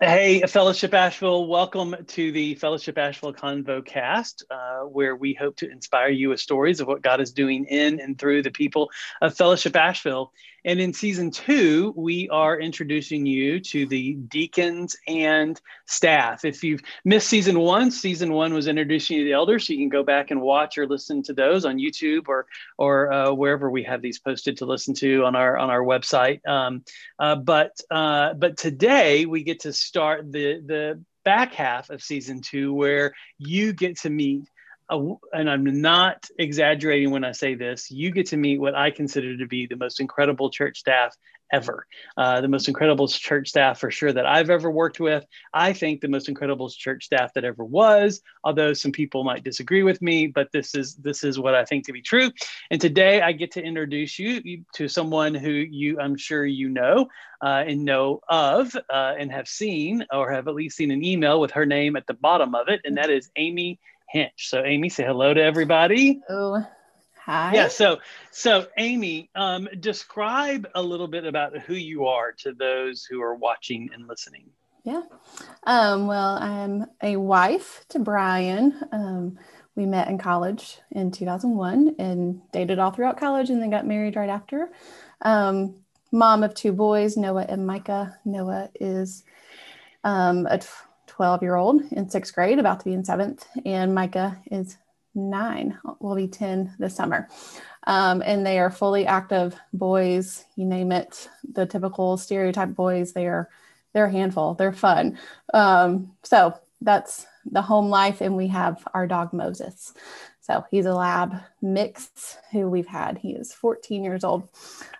Hey, Fellowship Asheville, welcome to the Fellowship Asheville Convo cast, uh, where we hope to inspire you with stories of what God is doing in and through the people of Fellowship Asheville. And in season two, we are introducing you to the deacons and staff. If you've missed season one, season one was introducing you to the elders, so you can go back and watch or listen to those on YouTube or or uh, wherever we have these posted to listen to on our on our website. Um, uh, but uh, but today we get to start the the back half of season two, where you get to meet and I'm not exaggerating when I say this, you get to meet what I consider to be the most incredible church staff ever. Uh, the most incredible church staff for sure that I've ever worked with. I think the most incredible church staff that ever was. Although some people might disagree with me, but this is this is what I think to be true. And today I get to introduce you to someone who you I'm sure you know uh, and know of uh, and have seen or have at least seen an email with her name at the bottom of it, and that is Amy Hinch. So Amy, say hello to everybody. Oh, hi. Yeah. So so Amy, um, describe a little bit about who you are to those who are watching and listening. Yeah. Um, well, I'm a wife to Brian. Um, we met in college in 2001 and dated all throughout college and then got married right after. Um, mom of two boys, Noah and Micah. Noah is um, a 12 year old in sixth grade, about to be in seventh, and Micah is nine, will be 10 this summer. Um, and they are fully active boys, you name it, the typical stereotype boys. They are they're a handful, they're fun. Um, so that's the home life, and we have our dog Moses. So he's a lab mix who we've had. He is 14 years old.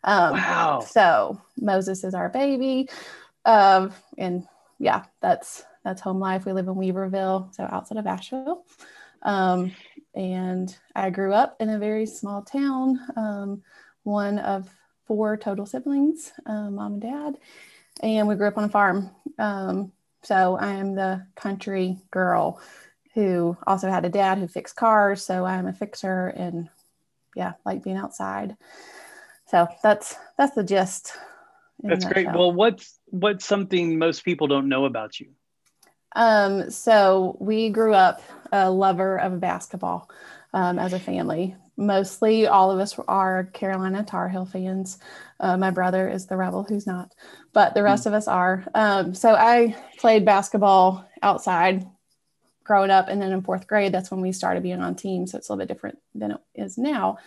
Um, wow. So Moses is our baby. Um, and yeah, that's that's home life. We live in Weaverville, so outside of Asheville. Um, and I grew up in a very small town, um, one of four total siblings, uh, mom and dad, and we grew up on a farm. Um, so I am the country girl who also had a dad who fixed cars. So I'm a fixer and yeah, like being outside. So that's that's the gist. That's great. Well, what's what's something most people don't know about you? Um, so we grew up a lover of basketball um, as a family. Mostly, all of us are Carolina Tar Heel fans. Uh, my brother is the rebel, who's not, but the rest mm of us are. Um, so I played basketball outside growing up, and then in fourth grade, that's when we started being on teams. So it's a little bit different than it is now.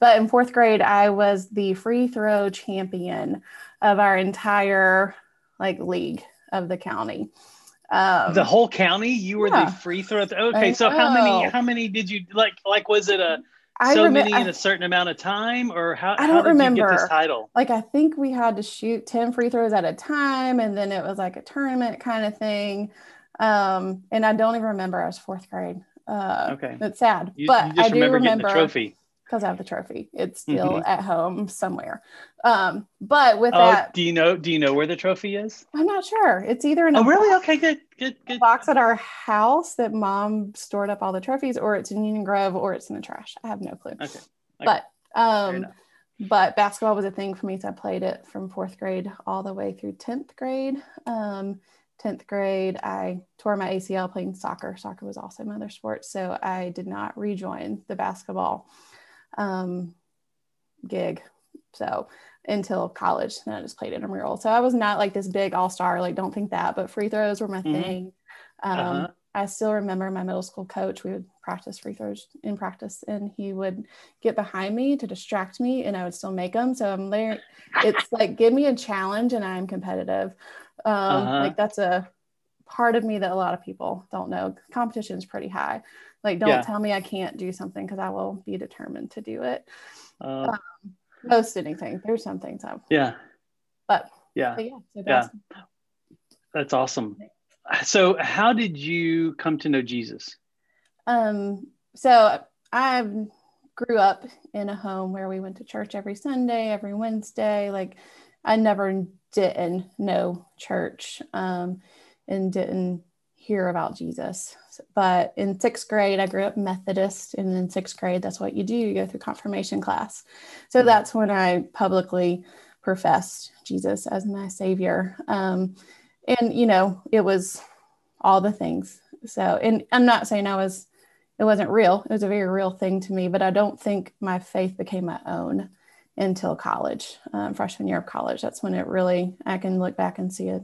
But in fourth grade, I was the free throw champion of our entire like league of the county. Um, the whole county, you were yeah. the free throw. okay, so how many? How many did you like? Like, was it a I so many in a certain amount of time, or how? I don't how did remember. You get this title? Like, I think we had to shoot ten free throws at a time, and then it was like a tournament kind of thing. Um, and I don't even remember. I was fourth grade. Uh, okay, it's sad, you, but you I do remember, remember the trophy because I have the trophy. It's still mm-hmm. at home somewhere. Um, but with oh, that, do you know? Do you know where the trophy is? I'm not sure. It's either in a oh, really? Box, okay, good, good, good. box at our house that mom stored up all the trophies, or it's in Union Grove, or it's in the trash. I have no clue. Okay. okay. But um, but basketball was a thing for me, so I played it from fourth grade all the way through tenth grade. Um, 10th grade, I tore my ACL playing soccer. Soccer was also my other sport. So I did not rejoin the basketball um, gig. So until college, and I just played intramural. So I was not like this big all star. Like, don't think that. But free throws were my mm-hmm. thing. Um, uh-huh. I still remember my middle school coach. We would practice free throws in practice, and he would get behind me to distract me, and I would still make them. So I'm there. It's like give me a challenge, and I'm competitive. Um, uh-huh. Like that's a part of me that a lot of people don't know. Competition is pretty high. Like, don't yeah. tell me I can't do something because I will be determined to do it. Uh, um, most anything. There's some things I yeah. But yeah, but yeah, so that's, yeah. That's awesome. So, how did you come to know Jesus? Um. So I grew up in a home where we went to church every Sunday, every Wednesday. Like, I never didn't know church, um, and didn't hear about Jesus. But in sixth grade, I grew up Methodist, and in sixth grade, that's what you do. You go through confirmation class. So mm-hmm. that's when I publicly professed Jesus as my savior. Um, and, you know, it was all the things. So, and I'm not saying I was, it wasn't real. It was a very real thing to me, but I don't think my faith became my own until college, um, freshman year of college. That's when it really, I can look back and see it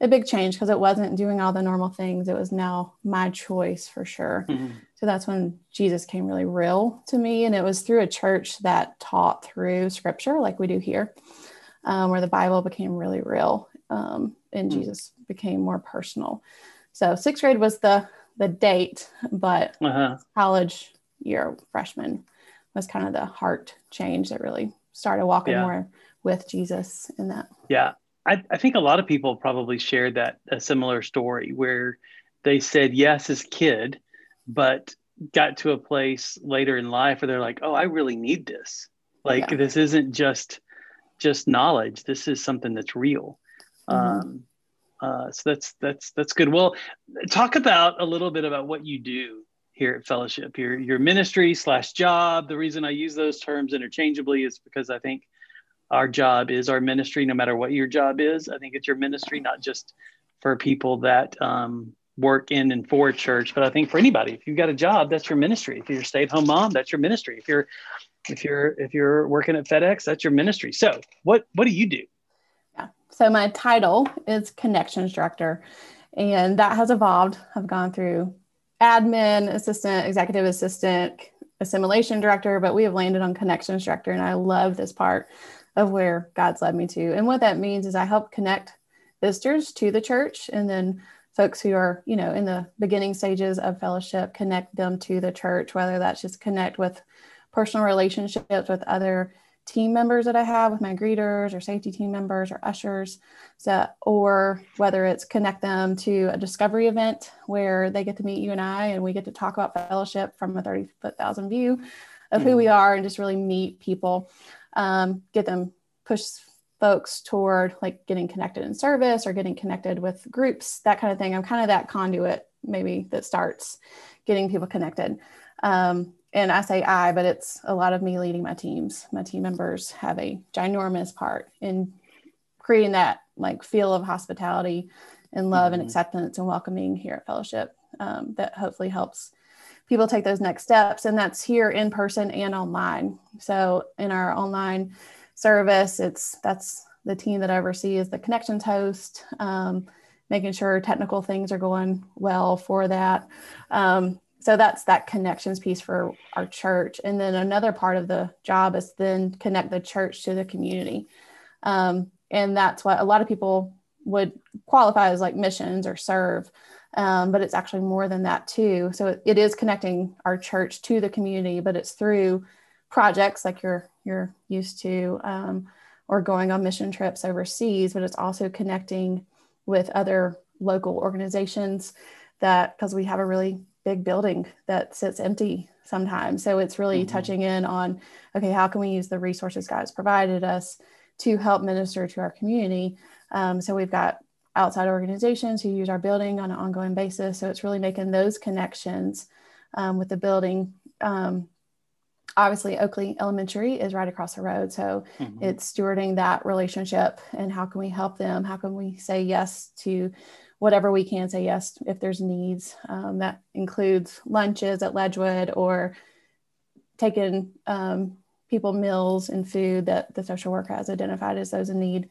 a big change because it wasn't doing all the normal things. It was now my choice for sure. Mm-hmm. So that's when Jesus came really real to me. And it was through a church that taught through scripture, like we do here, um, where the Bible became really real um, and mm-hmm. Jesus became more personal. So sixth grade was the the date, but uh-huh. college year freshman was kind of the heart change that really started walking yeah. more with Jesus in that. Yeah. I, I think a lot of people probably shared that a similar story where they said yes as kid, but got to a place later in life where they're like, oh, I really need this. Like yeah. this isn't just just knowledge. This is something that's real. Mm-hmm. Um, uh, so that's that's that's good. Well, talk about a little bit about what you do here at Fellowship. Your your ministry slash job. The reason I use those terms interchangeably is because I think our job is our ministry, no matter what your job is. I think it's your ministry, not just for people that um, work in and for church, but I think for anybody, if you've got a job, that's your ministry. If you're a stay-at-home mom, that's your ministry. If you're if you're if you're working at FedEx, that's your ministry. So what what do you do? Yeah. So my title is connections director, and that has evolved. I've gone through admin assistant, executive assistant, assimilation director, but we have landed on connections director, and I love this part of where God's led me to. And what that means is I help connect visitors to the church and then folks who are, you know, in the beginning stages of fellowship, connect them to the church, whether that's just connect with personal relationships with other team members that I have with my greeters or safety team members or ushers, so, or whether it's connect them to a discovery event where they get to meet you and I and we get to talk about fellowship from a 30 foot thousand view of who we mm-hmm. are and just really meet people um, get them push folks toward like getting connected in service or getting connected with groups, that kind of thing. I'm kind of that conduit maybe that starts getting people connected. Um, and I say I, but it's a lot of me leading my teams. My team members have a ginormous part in creating that like feel of hospitality and love mm-hmm. and acceptance and welcoming here at Fellowship um, that hopefully helps people take those next steps and that's here in person and online. So in our online service it's that's the team that I oversee is the connections host um, making sure technical things are going well for that. Um, so that's that connections piece for our church. And then another part of the job is then connect the church to the community. Um, and that's what a lot of people would qualify as like missions or serve um, but it's actually more than that too. So it, it is connecting our church to the community, but it's through projects like you're you're used to, um, or going on mission trips overseas. But it's also connecting with other local organizations that because we have a really big building that sits empty sometimes. So it's really mm-hmm. touching in on okay, how can we use the resources God's provided us to help minister to our community? Um, so we've got outside organizations who use our building on an ongoing basis. So it's really making those connections um, with the building. Um, obviously, Oakley Elementary is right across the road. So mm-hmm. it's stewarding that relationship and how can we help them? How can we say yes to whatever we can say yes if there's needs? Um, that includes lunches at Ledgewood or taking um, people meals and food that the social worker has identified as those in need.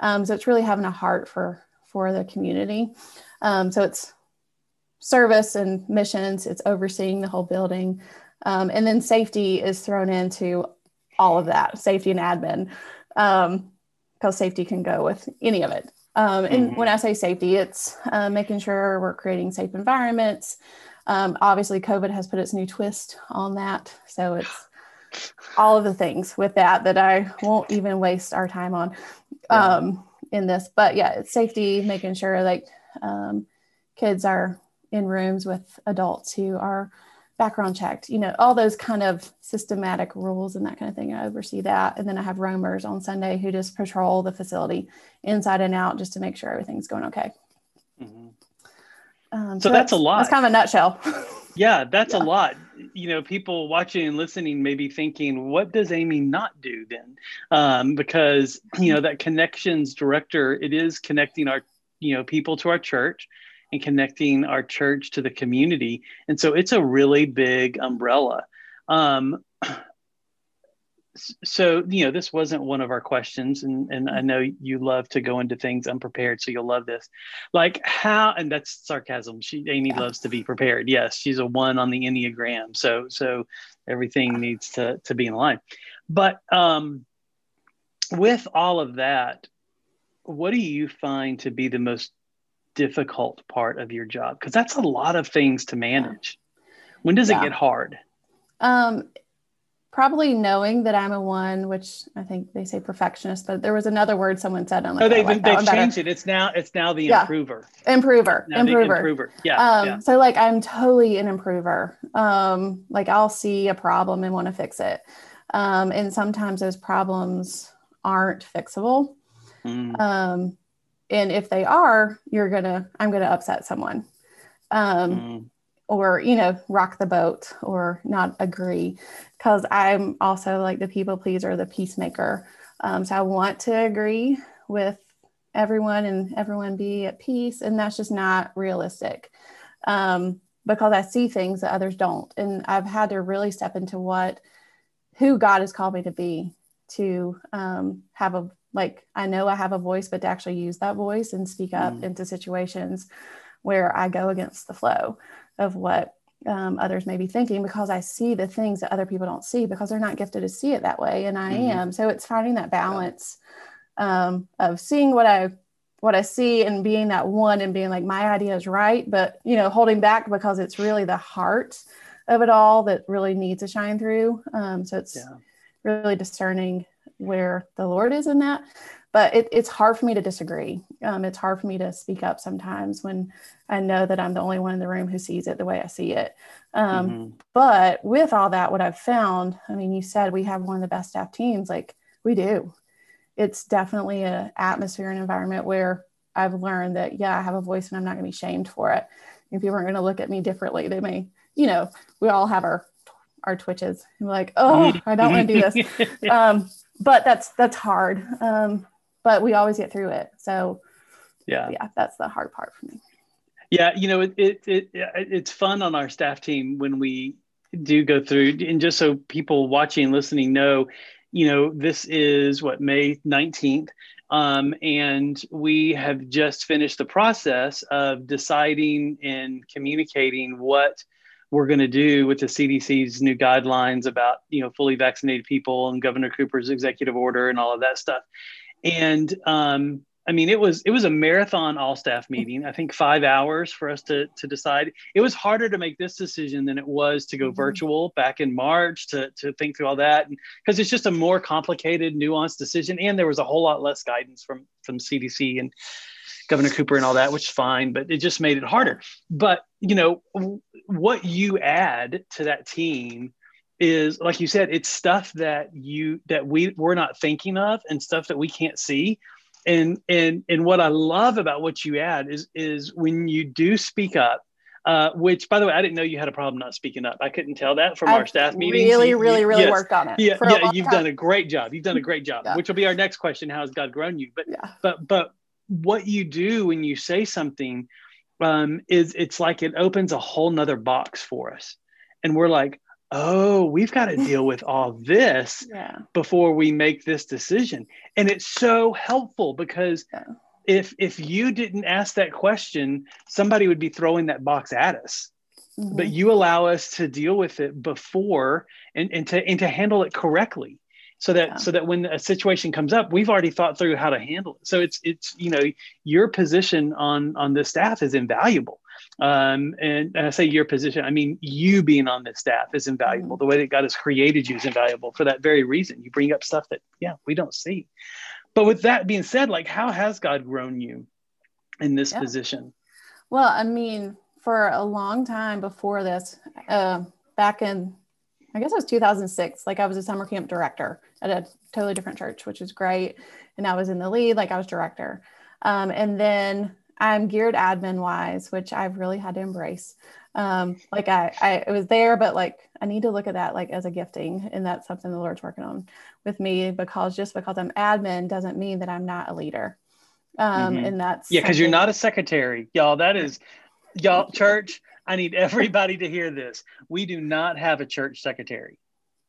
Um, so it's really having a heart for for the community. Um, so it's service and missions, it's overseeing the whole building. Um, and then safety is thrown into all of that safety and admin, because um, safety can go with any of it. Um, and mm-hmm. when I say safety, it's uh, making sure we're creating safe environments. Um, obviously, COVID has put its new twist on that. So it's all of the things with that that I won't even waste our time on. Yeah. Um, in this but yeah it's safety making sure like um, kids are in rooms with adults who are background checked you know all those kind of systematic rules and that kind of thing. I oversee that. And then i have roamers on sunday who just patrol the facility inside and out just to make sure everything's going okay. Mm-hmm. um, so, so, that's, that's, a lot. that's kind of a nutshell. Yeah that's yeah. a lot you know, people watching and listening may be thinking, what does Amy not do then? Um, because, you know, that connections director, it is connecting our, you know, people to our church and connecting our church to the community. And so it's a really big umbrella. Um, so you know this wasn't one of our questions and and i know you love to go into things unprepared so you'll love this. Like how and that's sarcasm. She amy yeah. loves to be prepared. Yes she's a one on the enneagram so so everything needs to to be in line. But um with all of that what do you find to be the most difficult part of your job? Because that's a lot of things to manage. When does yeah. it get hard? Um probably knowing that I'm a one, which I think they say perfectionist, but there was another word someone said. I'm like, oh, they, like they've changed it. It's now it's now the yeah. improver. Improver. Improver. improver. Yeah, um, yeah. So like I'm totally an improver. Um, like I'll see a problem and want to fix it. Um, and sometimes those problems aren't fixable. Mm. Um, and if they are, you're gonna I'm gonna upset someone. Um, mm or you know rock the boat or not agree because i'm also like the people pleaser the peacemaker. Um, so i want to agree with everyone and everyone be at peace and that's just not realistic. Um, because i see things that others don't and i've had to really step into what who god has called me to be to um, have a like i know i have a voice but to actually use that voice and speak up mm. into situations where i go against the flow of what um, others may be thinking because I see the things that other people don't see because they're not gifted to see it that way, and I mm-hmm. am. So it's finding that balance um, of seeing what I what I see and being that one and being like my idea is right, but you know holding back because it's really the heart of it all that really needs to shine through. Um, so it's yeah. really discerning where the Lord is in that but it, it's hard for me to disagree. Um, it's hard for me to speak up sometimes when I know that I'm the only one in the room who sees it the way I see it. Um, mm-hmm. But with all that, what I've found, I mean, you said we have one of the best staff teams. Like we do. It's definitely an atmosphere and environment where I've learned that, yeah, I have a voice and I'm not going to be shamed for it. If people are going to look at me differently, they may, you know, we all have our our twitches. I'm like, oh, I don't want to do this. Um, but that's that's hard. Um, but we always get through it. So yeah, yeah, that's the hard part for me. Yeah, you know, it, it, it it's fun on our staff team when we do go through, and just so people watching and listening know, you know, this is what May nineteenth, um, and we have just finished the process of deciding and communicating what we're going to do with the CDC's new guidelines about you know fully vaccinated people and Governor Cooper's executive order and all of that stuff and um, I mean, it was it was a marathon all staff meeting. I think five hours for us to to decide. It was harder to make this decision than it was to go mm-hmm. virtual back in March to to think through all that, because it's just a more complicated, nuanced decision, and there was a whole lot less guidance from from CDC and Governor Cooper and all that, which is fine, but it just made it harder. But you know, what you add to that team is like you said it's stuff that you that we we're not thinking of and stuff that we can't see and and and what i love about what you add is is when you do speak up uh, which by the way i didn't know you had a problem not speaking up i couldn't tell that from I've our staff meetings really really really yes. worked on it yeah, yeah you've time. done a great job you've done a great job yeah. which will be our next question how has god grown you but yeah. but but what you do when you say something um, is it's like it opens a whole nother box for us and we're like oh, we've got to deal with all this yeah. before we make this decision. And it's so helpful because yeah. if if you didn't ask that question, somebody would be throwing that box at us. Mm-hmm. But you allow us to deal with it before and, and to and to handle it correctly. So that yeah. so that when a situation comes up, we've already thought through how to handle it. So it's it's you know your position on on the staff is invaluable um, and, and I say your position, I mean you being on this staff is invaluable. The way that God has created you is invaluable for that very reason. You bring up stuff that, yeah, we don't see. But with that being said, like how has God grown you in this yeah. position? Well, I mean, for a long time before this, uh, back in, I guess it was 2006, like I was a summer camp director at a totally different church, which is great. And I was in the lead, like I was director. Um, and then I'm geared admin wise, which I've really had to embrace. Um, like I, I was there, but like I need to look at that like as a gifting, and that's something the Lord's working on with me because just because I'm admin doesn't mean that I'm not a leader. Um, mm-hmm. and that's yeah, because you're not a secretary, y'all. That is, y'all, church. I need everybody to hear this. We do not have a church secretary,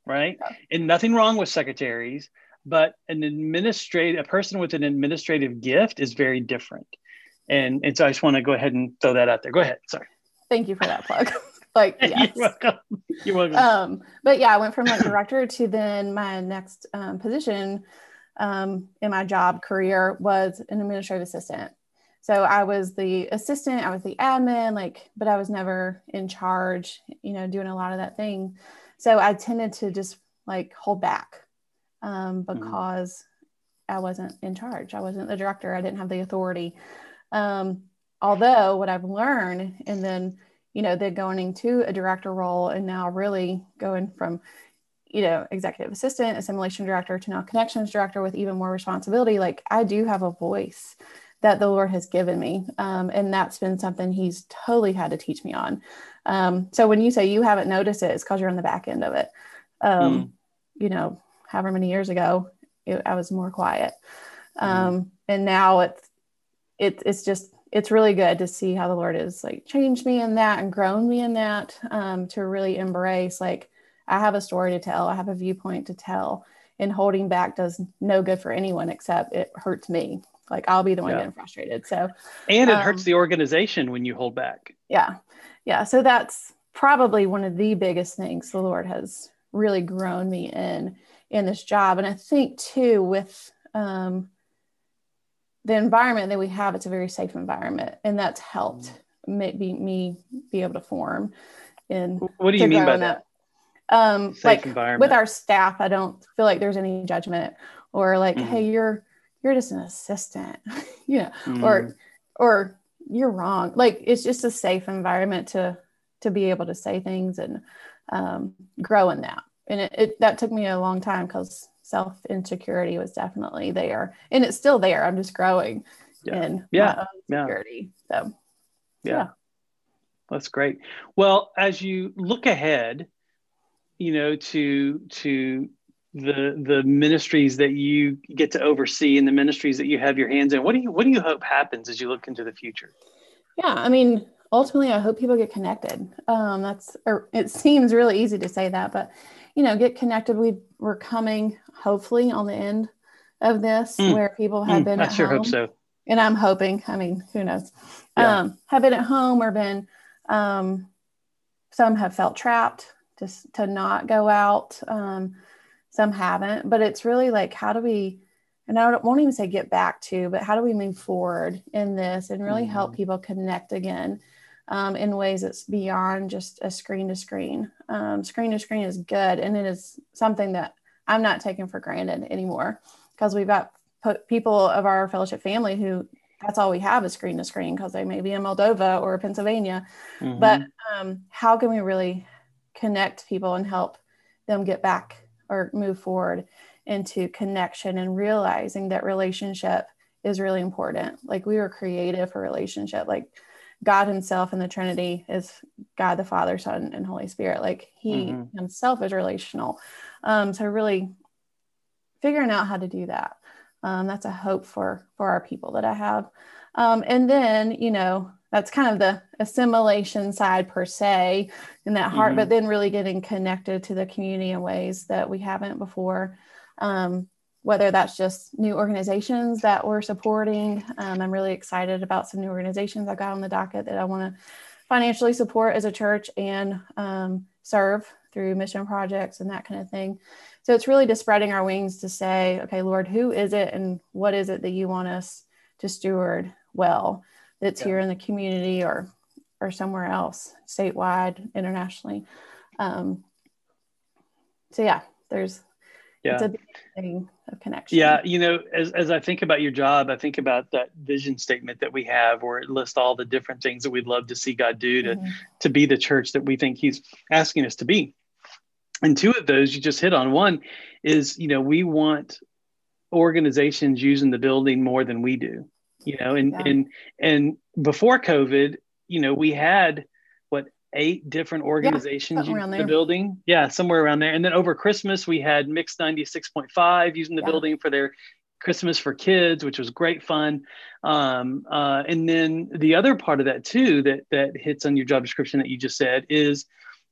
right? And nothing wrong with secretaries, but an administrative, a person with an administrative gift is very different. And, and so I just want to go ahead and throw that out there. Go ahead. Sorry. Thank you for that plug. like, yes. You're welcome. You're welcome. Um, but yeah, I went from like director to then my next um, position um, in my job career was an administrative assistant. So I was the assistant, I was the admin, like, but I was never in charge, you know, doing a lot of that thing. So I tended to just like hold back um, mm-hmm. because mm-hmm. I wasn't in charge. I wasn't the director. I didn't have the authority. Um, although what I've learned, and then you know, then going into a director role, and now really going from you know executive assistant, assimilation director to now connections director with even more responsibility. Like I do have a voice that the Lord has given me, um, and that's been something He's totally had to teach me on. Um, so when you say you haven't noticed it, it's because you're on the back end of it. Um, mm. You know, however many years ago, it, I was more quiet. Mm. and now it's, it, it's just, it's really good to see how the Lord has like changed me in that and grown me in that um, to really embrace like, I have a story to tell, I have a viewpoint to tell, and holding back does no good for anyone except it hurts me. Like I'll be the one yeah. getting frustrated. So, and it um, hurts the organization when you hold back. Yeah. Yeah. So that's probably one of the biggest things the Lord has really grown me in in this job. And I think too, with um, the environment that we have, it's a very safe environment, and that's helped maybe me be able to form. In what do you mean by that? Um, like with our staff, I don't feel like there's any judgment or like, mm-hmm. hey, you're you're just an assistant, you know, mm-hmm. or or you're wrong. Like it's just a safe environment to to be able to say things and um, grow in that and it, it that took me a long time because self insecurity was definitely there and it's still there i'm just growing yeah. in yeah security yeah. so yeah. yeah that's great well as you look ahead you know to to the the ministries that you get to oversee and the ministries that you have your hands in what do you what do you hope happens as you look into the future yeah i mean ultimately i hope people get connected um that's or it seems really easy to say that but you know, get connected. We we're coming hopefully on the end of this mm. where people have mm, been. I sure home. hope so. And I'm hoping. I mean, who knows? Yeah. Um, have been at home or been. Um, some have felt trapped just to not go out. Um, some haven't, but it's really like how do we? And I won't even say get back to, but how do we move forward in this and really mm. help people connect again? Um, in ways that's beyond just a screen to screen. Um, screen to screen is good, and it is something that I'm not taking for granted anymore because we've got people of our fellowship family who that's all we have is screen to screen because they may be in Moldova or Pennsylvania. Mm-hmm. But um, how can we really connect people and help them get back or move forward into connection and realizing that relationship is really important? Like we were created for relationship. Like God himself in the Trinity is God the Father, Son, and Holy Spirit. Like he mm-hmm. himself is relational. Um, so really figuring out how to do that. Um, that's a hope for for our people that I have. Um, and then, you know, that's kind of the assimilation side per se in that heart, mm-hmm. but then really getting connected to the community in ways that we haven't before. Um, whether that's just new organizations that we're supporting. Um, I'm really excited about some new organizations I got on the docket that I want to financially support as a church and um, serve through mission projects and that kind of thing. So it's really just spreading our wings to say, okay, Lord, who is it and what is it that you want us to steward well that's yeah. here in the community or or somewhere else, statewide, internationally. Um, so yeah, there's yeah. it's a big thing of connection. Yeah, you know, as, as I think about your job, I think about that vision statement that we have where it lists all the different things that we'd love to see God do to, mm-hmm. to be the church that we think He's asking us to be. And two of those you just hit on. One is, you know, we want organizations using the building more than we do. You know, and yeah. and and before COVID, you know, we had eight different organizations yeah, the building. Yeah, somewhere around there. And then over Christmas, we had Mix 96.5 using the yeah. building for their Christmas for kids, which was great fun. Um, uh, and then the other part of that too that that hits on your job description that you just said is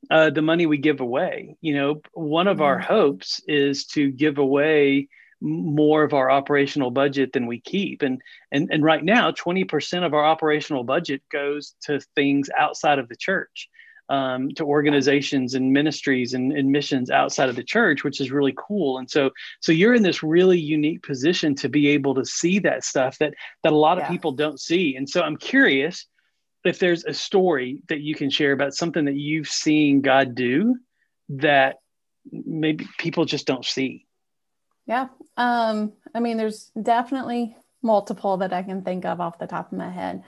uh, the money we give away. You know, one of mm-hmm. our hopes is to give away more of our operational budget than we keep and and and right now 20% of our operational budget goes to things outside of the church um, to organizations and ministries and, and, missions outside of the church which is really cool and so so you're in this really unique position to be able to see that stuff that that a lot of people don't see and so i'm curious if there's a story that you can share about something that you've seen god do that maybe people just don't see yeah. Um, I mean, there's definitely multiple that I can think of off the top of my head.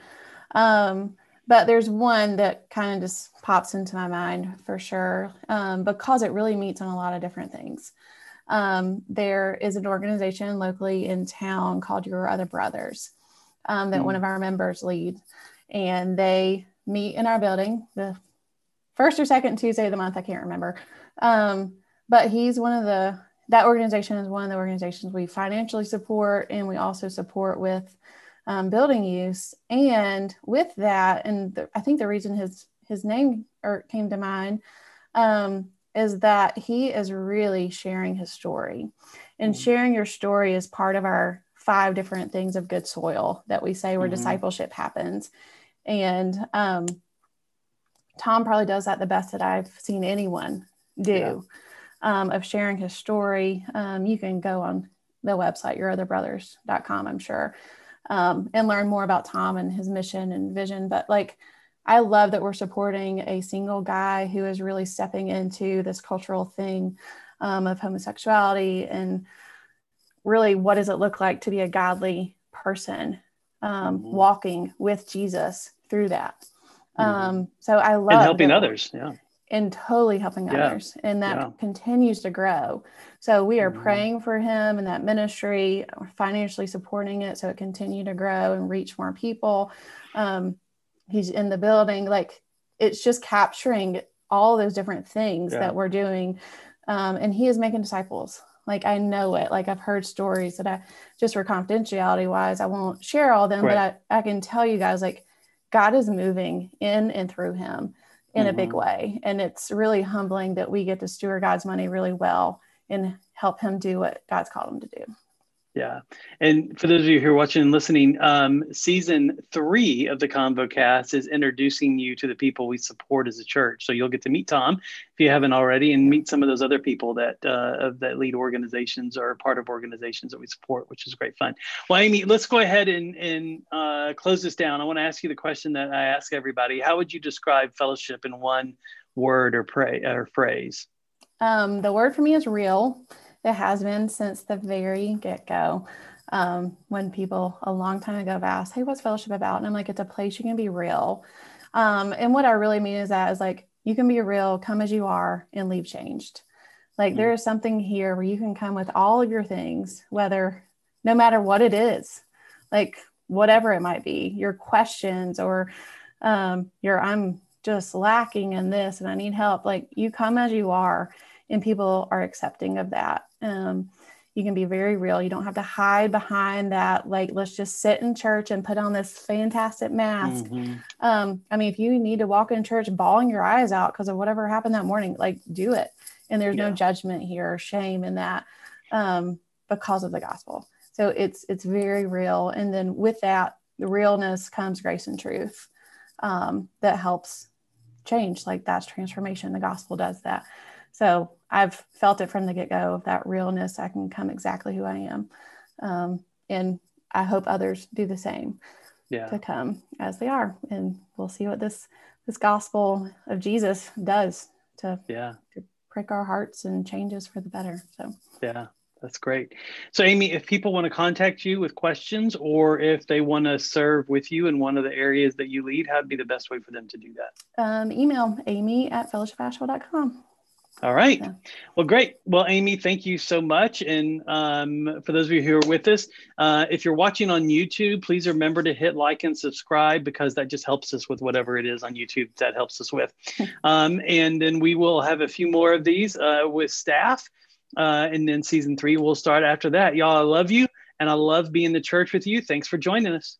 Um, but there's one that kind of just pops into my mind for sure um, because it really meets on a lot of different things. Um, there is an organization locally in town called Your Other Brothers um, that mm one of our members lead, and they meet in our building the first or second Tuesday of the month. I can't remember. Um, but he's one of the that organization is one of the organizations we financially support and we also support with um, building use and with that and the, i think the reason his his name or came to mind um, is that he is really sharing his story and mm-hmm. sharing your story is part of our five different things of good soil that we say where mm-hmm. discipleship happens and um, tom probably does that the best that i've seen anyone do yeah um, of sharing his story. Um, you can go on the website, yourotherbrothers.com, I'm sure, um, and learn more about Tom and his mission and vision. But like, I love that we're supporting a single guy who is really stepping into this cultural thing um, of homosexuality and really what does it look like to be a godly person um, mm-hmm. walking with Jesus through that. Mm-hmm. Um, so I love and helping others. Yeah and totally helping yeah. others and that yeah. continues to grow so we are mm-hmm. praying for him and that ministry financially supporting it so it continue to grow and reach more people um, he's in the building like it's just capturing all those different things yeah. that we're doing um, and he is making disciples like i know it like i've heard stories that i just for confidentiality wise i won't share all them right. but I, I can tell you guys like god is moving in and through him in mm-hmm. a big mm-hmm. way. And it's really humbling that we get to steward God's money really well and help him do what God's called him to do. Yeah. And for those of you who are watching and listening, um, season three of the Convo Cast is introducing you to the people we support as a church. So you'll get to meet Tom if you haven't already and meet some of those other people that uh, that lead organizations or part of organizations that we support, which is great fun. Well, Amy, let's go ahead and, and uh, close this down. I want to ask you the question that I ask everybody. How would you describe fellowship in one word or, pray, or phrase? Um, the word for me is real. It has been since the very get go. Um, when people a long time ago have asked, Hey, what's fellowship about? And I'm like, It's a place you can be real. Um, and what I really mean is that is like, you can be real, come as you are, and leave changed. Like, mm-hmm. there is something here where you can come with all of your things, whether no matter what it is, like whatever it might be, your questions or um, your I'm just lacking in this and I need help. Like, you come as you are, and people are accepting of that. Um, you can be very real. You don't have to hide behind that, like, let's just sit in church and put on this fantastic mask. Mm-hmm. Um, I mean, if you need to walk in church bawling your eyes out because of whatever happened that morning, like, do it. And there's yeah. no judgment here or shame in that um, because of the gospel. So it's it's very real. And then with that, the realness comes grace and truth um, that helps change. Like that's transformation. The gospel does that. So I've felt it from the get go of that realness. I can come exactly who I am. Um, and I hope others do the same yeah. to come as they are. And we'll see what this, this gospel of Jesus does to, yeah. to prick our hearts and change us for the better. So, yeah. That's great. So, Amy, if people want to contact you with questions or if they want to serve with you in one of the areas that you lead, how would be the best way for them to do that? Um, email amy at fellowshipasheville.com. All right. Yeah. Well, great. Well, Amy, thank you so much. And um, for those of you who are with us, uh, if you're watching on YouTube, please remember to hit like and subscribe because that just helps us with whatever it is on YouTube that helps us with. Um, and then we will have a few more of these uh, with staff. Uh, and then season three will start after that. Y'all, I love you and I love being the church with you. Thanks for joining us.